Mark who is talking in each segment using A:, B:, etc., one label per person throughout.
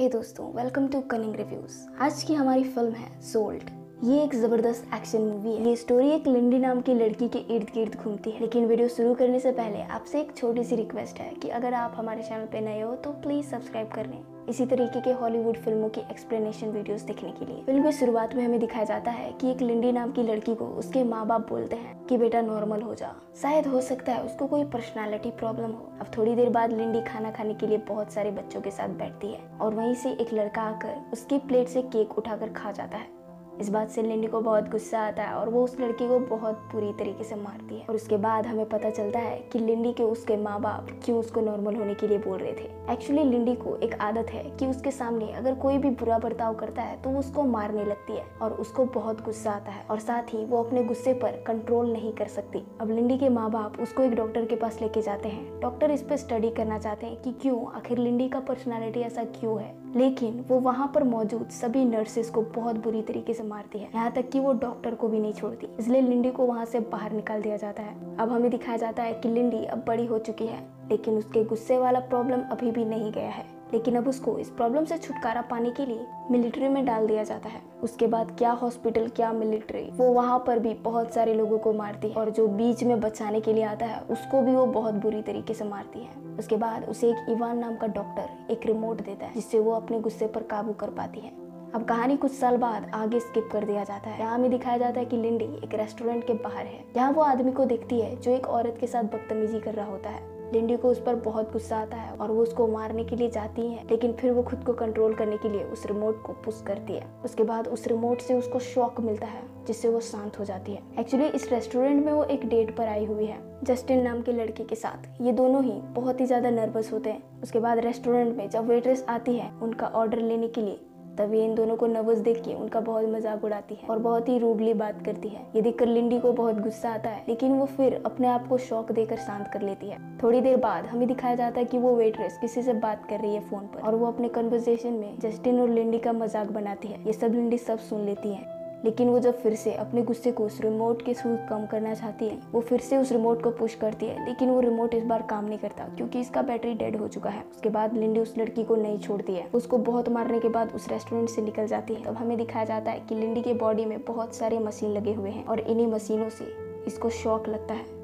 A: हे hey दोस्तों welcome to cunning reviews आज की हमारी फ़िल्म है सोल्ट ये एक ज़बरदस्त एक्शन मूवी है। ये स्टोरी एक लिंडी नाम की लड़की के इर्द गिर्द घूमती है। लेकिन वीडियो शुरू करने से पहले आपसे एक छोटी सी रिक्वेस्ट है कि अगर आप हमारे चैनल पे नए हो तो प्लीज़ सब्सक्राइब कर लें। इसी तरीके के हॉलीवुड फ़िल्मों की एक्सप्लेनेशन वीडियोस देखने के लिए। फ़िल्म की शुरुआत में हमें दिखाया जाता है कि एक लिंडी नाम की लड़की को उसके माँ बाप बोलते हैं कि, बेटा नॉर्मल हो जा। शायद हो सकता है उसको कोई पर्सनालिटी प्रॉब्लम हो। अब थोड़ी देर बाद लिंडी खाना खाने के लिए बहुत सारे बच्चों के साथ बैठती है और वहीं से एक लड़का आकर उसकी प्लेट से केक उठाकर खा जाता है। इस बात से लिंडी को बहुत गुस्सा आता है और वो उस लड़की को बहुत बुरी तरीके से मारती है। और उसके बाद हमें पता चलता है कि लिंडी के उसके माँ बाप क्यों उसको नॉर्मल होने के लिए बोल रहे थे। एक्चुअली लिंडी को एक आदत है कि उसके सामने अगर कोई भी बुरा बर्ताव करता है तो वो उसको मारने लगती है और उसको बहुत गुस्सा आता है। और साथ ही वो अपने गुस्से पर कंट्रोल नहीं कर सकती। अब लिंडी के माँ बाप उसको एक डॉक्टर के पास लेके जाते हैं। डॉक्टर इस पर स्टडी करना चाहते हैं कि क्यों? आखिर लिंडी का पर्सनैलिटी ऐसा क्यों है? लेकिन वो वहाँ पर मौजूद सभी नर्सेस को बहुत बुरी तरीके से मारती है। यहाँ तक कि वो डॉक्टर को भी नहीं छोड़ती। इसलिए लिंडी को वहाँ से बाहर निकाल दिया जाता है। अब हमें दिखाया जाता है कि लिंडी अब बड़ी हो चुकी है, लेकिन उसके गुस्से वाला प्रॉब्लम अभी भी नहीं गया है। लेकिन अब उसको इस प्रॉब्लम से छुटकारा पाने के लिए मिलिट्री में डाल दिया जाता है। उसके बाद क्या हॉस्पिटल क्या मिलिट्री वो वहाँ पर भी बहुत सारे लोगों को मारती है। और जो बीच में बचाने के लिए आता है, उसको भी वो बहुत बुरी तरीके से मारती है। उसके बाद उसे एक इवान नाम का डॉक्टर एक रिमोट देता है, जिससे वो अपने गुस्से पर काबू कर पाती है। अब कहानी कुछ साल बाद आगे स्किप कर दिया जाता है। यहाँ में दिखाया जाता है कि लिंडी एक रेस्टोरेंट के बाहर है। यहाँ वो आदमी को देखती है, जो एक औरत के साथ बदतमीजी कर रहा होता है। लिंडी को उस पर बहुत गुस्सा आता है और वो उसको मारने के लिए जाती है, लेकिन फिर वो खुद को कंट्रोल करने के लिए उस रिमोट को पुश करती है। उसके बाद उस रिमोट से उसको शॉक मिलता है, जिससे वो शांत हो जाती है। एक्चुअली इस रेस्टोरेंट में वो एक डेट पर आई हुई है जस्टिन नाम के लड़के के साथ। ये दोनों ही बहुत ही ज़्यादा नर्वस होते हैं। उसके बाद रेस्टोरेंट में जब वेट्रेस आती है, उनका ऑर्डर लेने के लिए तभी इन दोनों को नर्वस देख के उनका बहुत मज़ाक उड़ाती है और बहुत ही रूडली बात करती है। ये देखकर लिंडी को बहुत गुस्सा आता है, लेकिन वो फिर अपने आप को शौक देकर शांत कर लेती है। थोड़ी देर बाद हमें दिखाया जाता है कि वो वेटरेस किसी से बात कर रही है फ़ोन पर और वो अपने कन्वर्सेशन में जस्टिन और लिंडी का मज़ाक बनाती है। ये सब लिंडी सब सुन लेती है। लेकिन वो जब फिर से अपने गुस्से को उस रिमोट के थ्रू कम करना चाहती है, वो फिर से उस रिमोट को पुश करती है, लेकिन वो रिमोट इस बार काम नहीं करता क्योंकि इसका बैटरी डेड हो चुका है। उसके बाद लिंडी उस लड़की को नहीं छोड़ती है। उसको बहुत मारने के बाद उस रेस्टोरेंट से निकल जाती है। तब हमें दिखाया जाता है कि लिंडी के बॉडी में बहुत सारे मशीन लगे हुए हैं और इन्हीं मशीनों से इसको शौक लगता है।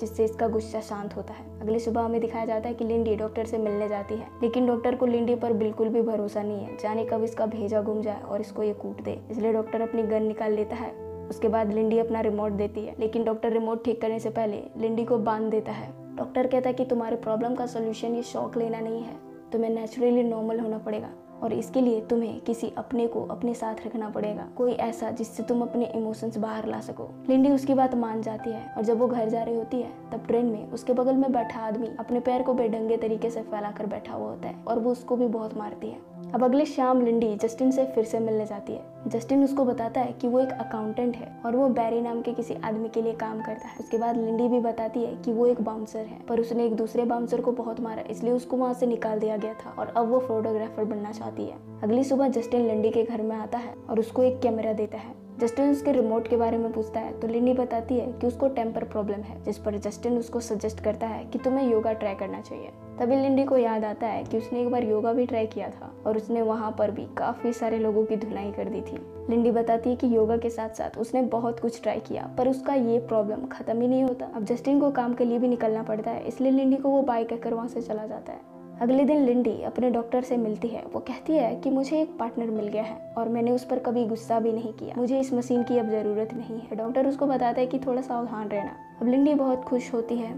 A: जिससे इसका गुस्सा शांत होता है। अगली सुबह हमें दिखाया जाता है कि लिंडी डॉक्टर से मिलने जाती है। लेकिन डॉक्टर को लिंडी पर बिल्कुल भी भरोसा नहीं है। जाने कब इसका भेजा घूम जाए और इसको ये कूट दे। इसलिए डॉक्टर अपनी गन निकाल लेता है। उसके बाद लिंडी अपना रिमोट देती है। लेकिन डॉक्टर रिमोट ठीक करने से पहले लिंडी को बाँध देता है। डॉक्टर कहता है कि तुम्हारे प्रॉब्लम का सोल्यूशन ये शौक लेना नहीं है। तुम्हें नेचुरली नॉर्मल होना पड़ेगा। और इसके लिए तुम्हें किसी अपने को अपने साथ रखना पड़ेगा। कोई ऐसा जिससे तुम अपने इमोशंस बाहर ला सको। लिंडी उसकी बात मान जाती है और जब वो घर जा रही होती है, तब ट्रेन में उसके बगल में बैठा आदमी अपने पैर को बेढंगे तरीके से फैला कर बैठा हुआ होता है और वो उसको भी बहुत मारती है। अब अगले शाम लिंडी जस्टिन से फिर से मिलने जाती है। जस्टिन उसको बताता है कि वो एक अकाउंटेंट है और वो बैरी नाम के किसी आदमी के लिए काम करता है। उसके बाद लिंडी भी बताती है कि वो एक बाउंसर है, पर उसने एक दूसरे बाउंसर को बहुत मारा, इसलिए उसको वहाँ से निकाल दिया गया था और अब वो फोटोग्राफर बनना चाहती है। अगली सुबह जस्टिन लिंडी के घर में आता है और उसको एक कैमरा देता है। जस्टिन उसके रिमोट के बारे में पूछता है तो लिंडी बताती है कि उसको टेम्पर प्रॉब्लम है, जिस पर जस्टिन उसको सजेस्ट करता है कि तुम्हें योगा ट्राई करना चाहिए। तभी लिंडी को याद आता है कि उसने एक बार योगा भी ट्राई किया था और उसने वहाँ पर भी काफ़ी सारे लोगों की धुलाई कर दी थी। लिंडी बताती है कि योगा के साथ साथ उसने बहुत कुछ ट्राई किया, पर उसका ये प्रॉब्लम खत्म ही नहीं होता। अब जस्टिन को काम के लिए भी निकलना पड़ता है, इसलिए लिंडी को वो बाइक कहकर वहाँ से चला जाता है। अगले दिन लिंडी अपने डॉक्टर से मिलती है। वो कहती है कि मुझे एक पार्टनर मिल गया है और मैंने उस पर कभी गुस्सा भी नहीं किया। मुझे इस मशीन की अब ज़रूरत नहीं है। डॉक्टर उसको बताता है कि थोड़ा सावधान रहना। अब लिंडी बहुत खुश होती है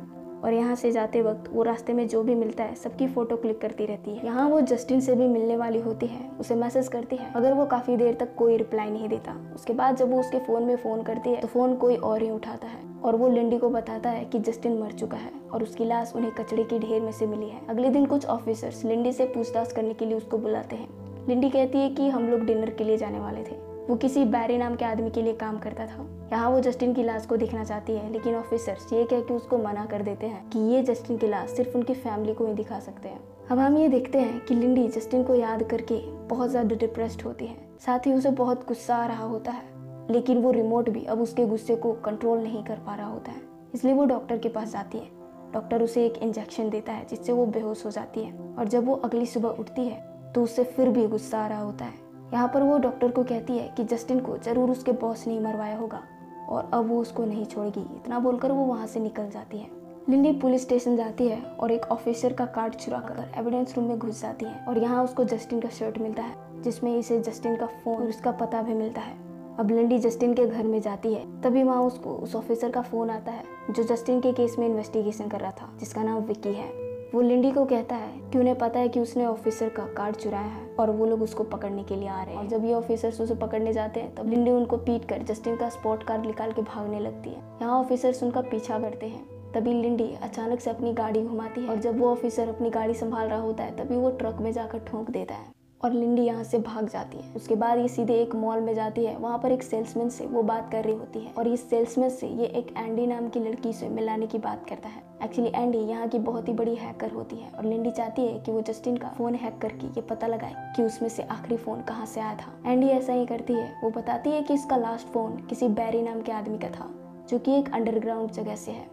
A: और यहाँ से जाते वक्त वो रास्ते में जो भी मिलता है, सबकी फ़ोटो क्लिक करती रहती है। यहाँ वो जस्टिन से भी मिलने वाली होती है। उसे मैसेज करती है। अगर वो काफ़ी देर तक कोई रिप्लाई नहीं देता, उसके बाद जब वो उसके फ़ोन में फ़ोन करती है तो फ़ोन कोई और ही उठाता है। और वो लिंडी को बताता है कि जस्टिन मर चुका है और उसकी लाश उन्हें कचड़े के ढेर में से मिली है। अगले दिन कुछ ऑफिसर्स लिंडी से पूछताछ करने के लिए उसको बुलाते हैं। लिंडी कहती है कि हम लोग डिनर के लिए जाने वाले थे। वो किसी बैरी नाम के आदमी के लिए काम करता था। यहाँ वो जस्टिन की लाश को देखना चाहती है, लेकिन ऑफिसर्स ये कह के उसको मना कर देते हैं कि ये जस्टिन की लाश सिर्फ़ उनकी फैमिली को ही दिखा सकते हैं। अब हम ये देखते हैं कि लिंडी जस्टिन को याद करके बहुत ज़्यादा डिप्रेस्ड होती है। साथ ही उसे बहुत गुस्सा आ रहा होता है। लेकिन वो रिमोट भी अब उसके गुस्से को कंट्रोल नहीं कर पा रहा होता है। इसलिए वो डॉक्टर के पास जाती है। डॉक्टर उसे एक इंजेक्शन देता है, जिससे वो बेहोश हो जाती है। और जब वो अगली सुबह उठती है तो उसे फिर भी गुस्सा आ रहा होता है। यहाँ पर वो डॉक्टर को कहती है कि जस्टिन को ज़रूर उसके बॉस ने मरवाया होगा। और अब वो उसको नहीं छोड़ेगी। इतना बोलकर वो वहाँ से निकल जाती है। लिंडी पुलिस स्टेशन जाती है और एक ऑफिसर का कार्ड चुरा कर एविडेंस रूम में घुस जाती है। और यहाँ उसको जस्टिन का शर्ट मिलता है, जिसमें इसे जस्टिन का फ़ोन और उसका पता भी मिलता है। अब लिंडी जस्टिन के घर में जाती है, तभी वहाँ उसको, उस ऑफिसर का फ़ोन आता है, जो जस्टिन के केस में इन्वेस्टिगेशन कर रहा था, जिसका नाम विक्की है। वो लिंडी को कहता है कि उन्हें पता है कि उसने ऑफिसर का कार्ड चुराया है, और वो लोग उसको पकड़ने के लिए आ रहे हैं। और जब ये ऑफिसर्स उसे पकड़ने जाते हैं, तब लिंडी उनको पीट कर जस्टिन का स्पॉट कार्ड निकाल के भागने लगती है। यहाँ ऑफिसर्स उनका पीछा करते हैं। तभी लिंडी अचानक से अपनी गाड़ी घुमाती है, और जब वो ऑफिसर अपनी गाड़ी संभाल रहा होता है, तभी वो ट्रक में जाकर ठोंक देता है। और लिंडी यहाँ से भाग जाती है। उसके बाद ये सीधे एक मॉल में जाती है। वहाँ पर एक सेल्समैन से वो बात कर रही होती है और इस सेल्समैन से ये एक एंडी नाम की लड़की से मिलाने की बात करता है। एक्चुअली एंडी यहाँ की बहुत ही बड़ी हैकर होती है और लिंडी चाहती है कि वो जस्टिन का फ़ोन हैक करके ये पता लगाए कि उसमें से आखिरी फ़ोन कहाँ से आया था। एंडी ऐसा ही करती है। वो बताती है कि इसका लास्ट फ़ोन किसी बैरी नाम के आदमी का था, जो कि एक अंडरग्राउंड जगह से है।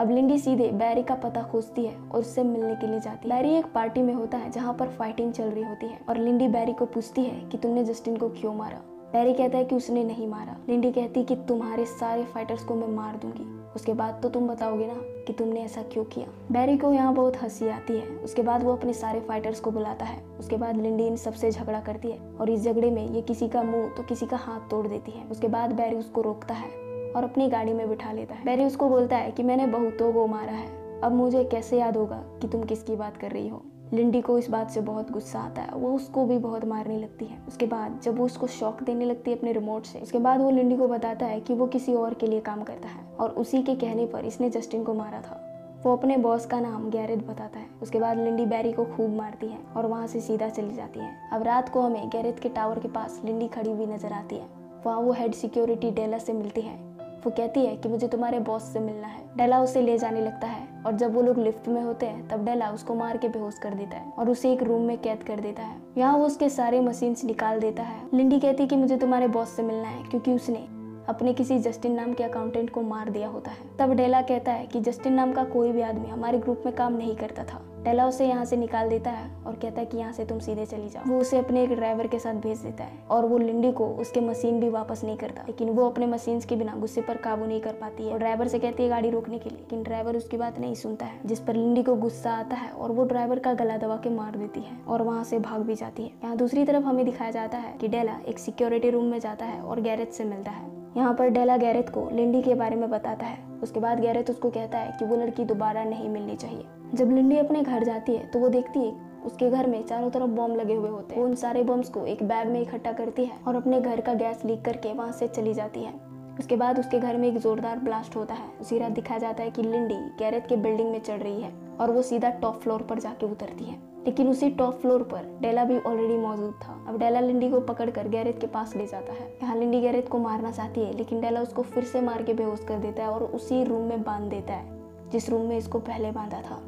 A: अब लिंडी सीधे बैरी का पता खोजती है और उससे मिलने के लिए जाती है। बैरी एक पार्टी में होता है जहाँ पर फाइटिंग चल रही होती है और लिंडी बैरी को पूछती है कि तुमने जस्टिन को क्यों मारा? बैरी कहता है कि उसने नहीं मारा। लिंडी कहती कि तुम्हारे सारे फाइटर्स को मैं मार दूँगी। उसके बाद तो तुम बताओगे ना कि तुमने ऐसा क्यों किया? बैरी को यहाँ बहुत हँसी आती है। उसके बाद वो अपने सारे फाइटर्स को बुलाता है। उसके बाद लिंडी इन सबसे झगड़ा करती है और इस झगड़े में ये किसी का मुँह तो किसी का हाथ तोड़ देती है। उसके बाद बैरी उसको रोकता है। और अपनी गाड़ी में बिठा लेता है। बैरी उसको बोलता है कि मैंने बहुतों को मारा है। अब मुझे कैसे याद होगा कि तुम किसकी बात कर रही हो? लिंडी को इस बात से बहुत गुस्सा आता है। वो उसको भी बहुत मारने लगती है। उसके बाद जब वो उसको शौक देने लगती है अपने रिमोट से, उसके बाद वो लिंडी को बताता है कि वो किसी और के लिए काम करता है और उसी के कहने पर इसने जस्टिन को मारा था। वो अपने बॉस का नाम गैरेट बताता है। उसके बाद लिंडी बैरी को खूब मारती है और वहाँ से सीधा चली जाती है। अब रात को हमें गैरेट के टावर के पास लिंडी खड़ी हुई नज़र आती है। वहाँ वो हेड सिक्योरिटी डेला से मिलती है। वो कहती है कि मुझे तुम्हारे बॉस से मिलना है। डेला उसे ले जाने लगता है और जब वो लोग लिफ्ट में होते हैं, तब डेला उसको मार के बेहोश कर देता है और उसे एक रूम में कैद कर देता है। यहाँ वो उसके सारे मशीन निकाल देता है। लिंडी कहती है कि मुझे तुम्हारे बॉस से मिलना है, क्योंकि उसने अपने किसी जस्टिन नाम के अकाउंटेंट को मार दिया होता है। तब डेला कहता है कि जस्टिन नाम का कोई भी आदमी हमारे ग्रुप में काम नहीं करता था। डेला उसे यहाँ से निकाल देता है और कहता है कि यहाँ से तुम सीधे चली जाओ। वो उसे अपने एक ड्राइवर के साथ भेज देता है और वो लिंडी को उसके मशीन भी वापस नहीं करता। लेकिन वो अपने मशीन के बिना गुस्से पर काबू नहीं कर पाती है। और ड्राइवर से कहती है गाड़ी रोकने के लिए। लेकिन ड्राइवर उसकी बात नहीं सुनता है, जिस पर लिंडी को गुस्सा आता है और वो ड्राइवर का गला दबा के मार देती है और वहाँ से भाग भी जाती है। यहाँ दूसरी तरफ़ हमें दिखाया जाता है कि डेला एक सिक्योरिटी रूम में जाता है और गैरेज से मिलता है। यहाँ पर डेला गैरेत को लिंडी के बारे में बताता है। उसके बाद गैरेत उसको कहता है कि वो लड़की दोबारा नहीं मिलनी चाहिए। जब लिंडी अपने घर जाती है तो वो देखती है उसके घर में चारों तरफ़ बॉम्ब लगे हुए होते हैं। वो उन सारे बॉम्ब्स को एक बैग में इकट्ठा करती है और अपने घर का गैस लीक करके वहाँ से चली जाती है। उसके बाद उसके घर में एक जोरदार ब्लास्ट होता है। उसी रात दिखाया जाता है कि लिंडी गैरेत के बिल्डिंग में चढ़ रही है और वो सीधा टॉप फ्लोर पर जाके उतरती है। लेकिन उसी टॉप फ्लोर पर डेला भी ऑलरेडी मौजूद था। अब डेला लिंडी को पकड़कर गैरेत के पास ले जाता है। यहाँ लिंडी गैरेत को मारना चाहती है, लेकिन डेला उसको फिर से मार के बेहोश कर देता है और उसी रूम में बाँध देता है, जिस रूम में इसको पहले बांधा था।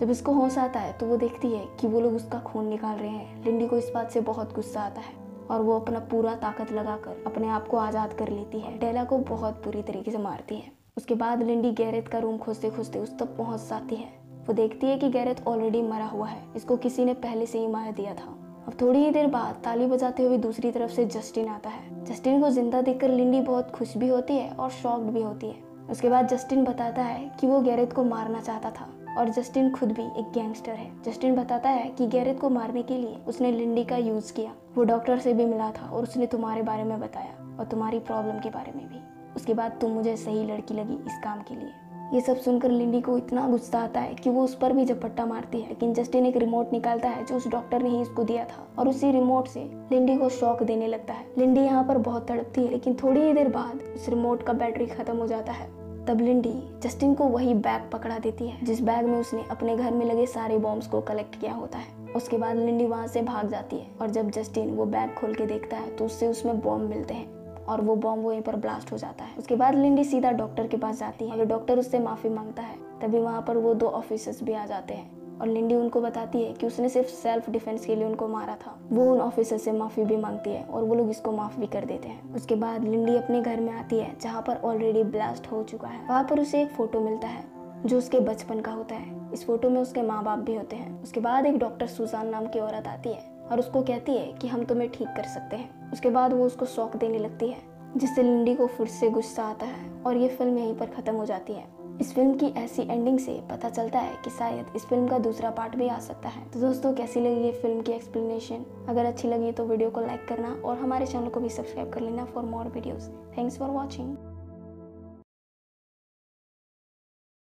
A: जब इसको होश आता है तो वो देखती है कि वो लोग उसका खून निकाल रहे हैं। लिंडी को इस बात से बहुत गुस्सा आता है और वो अपना पूरा ताकत लगाकर अपने आप को आज़ाद कर लेती है। डेला को बहुत बुरी तरीके से मारती है। उसके बाद लिंडी गैरेत का रूम खोजते खोजते उस तक पहुँच जाती है। वो देखती है कि गैरत ऑलरेडी मरा हुआ है। इसको किसी ने पहले से ही मार दिया था। अब थोड़ी ही देर बाद ताली बजाते हुए दूसरी तरफ़ से जस्टिन आता है। जस्टिन को ज़िंदा देखकर लिंडी बहुत खुश भी होती है और शॉक्ड भी होती है। उसके बाद जस्टिन बताता है कि वो गैरेत को मारना चाहता था और जस्टिन खुद भी एक गैंगस्टर है। जस्टिन बताता है कि गैरत को मारने के लिए उसने लिंडी का यूज़ किया। वो डॉक्टर से भी मिला था और उसने तुम्हारे बारे में बताया और तुम्हारी प्रॉब्लम के बारे में भी। उसके बाद तुम मुझे सही लड़की लगी इस काम के लिए। ये सब सुनकर लिंडी को इतना गुस्सा आता है कि वो उस पर भी झपट्टा मारती है लेकिन जस्टिन एक रिमोट निकालता है जो उस डॉक्टर ने ही उसको दिया था और उसी रिमोट से लिंडी को शौक देने लगता है। लिंडी यहाँ पर बहुत तड़पती है, लेकिन थोड़ी ही देर बाद उस रिमोट का बैटरी खत्म हो जाता है। तब लिंडी जस्टिन को वही बैग पकड़ा देती है, जिस बैग में उसने अपने घर में लगे सारे बॉम्ब्स को कलेक्ट किया होता है। उसके बाद लिंडी वहाँ से भाग जाती है और जब जस्टिन वो बैग खोल के देखता है तो उससे उसमें बॉम्ब मिलते हैं। और वो बॉम्ब वहीं पर ब्लास्ट हो जाता है। उसके बाद लिंडी सीधा डॉक्टर के पास जाती है और डॉक्टर उससे माफ़ी माँगता है। तभी वहाँ पर वो दो ऑफिसर्स भी आ जाते हैं और लिंडी उनको बताती है कि उसने सिर्फ़ सेल्फ डिफेंस के लिए उनको मारा था। वो उन ऑफिसर से माफ़ी भी मांगती है और वो लोग इसको माफ़ भी कर देते हैं। उसके बाद लिंडी अपने घर में आती है, जहाँ पर ऑलरेडी ब्लास्ट हो चुका है। वहाँ पर उसे एक फ़ोटो मिलता है, जो उसके बचपन का होता है। इस फ़ोटो में उसके माँ बाप भी होते हैं। उसके बाद एक डॉक्टर सुजान नाम की औरत आती है और उसको कहती है कि हम तुम्हें ठीक कर सकते हैं। उसके बाद वो उसको शौक देने लगती है, जिससे लिंडी को फिर से गुस्सा आता है और ये फ़िल्म यहीं पर ख़त्म हो जाती है। इस फ़िल्म की ऐसी एंडिंग से पता चलता है कि शायद इस फ़िल्म का दूसरा पार्ट भी आ सकता है। तो दोस्तों, कैसी लगी ये फ़िल्म की एक्सप्लेनेशन अगर अच्छी लगी तो वीडियो को लाइक करना और हमारे चैनल को भी सब्सक्राइब कर लेना for more videos thanks for watching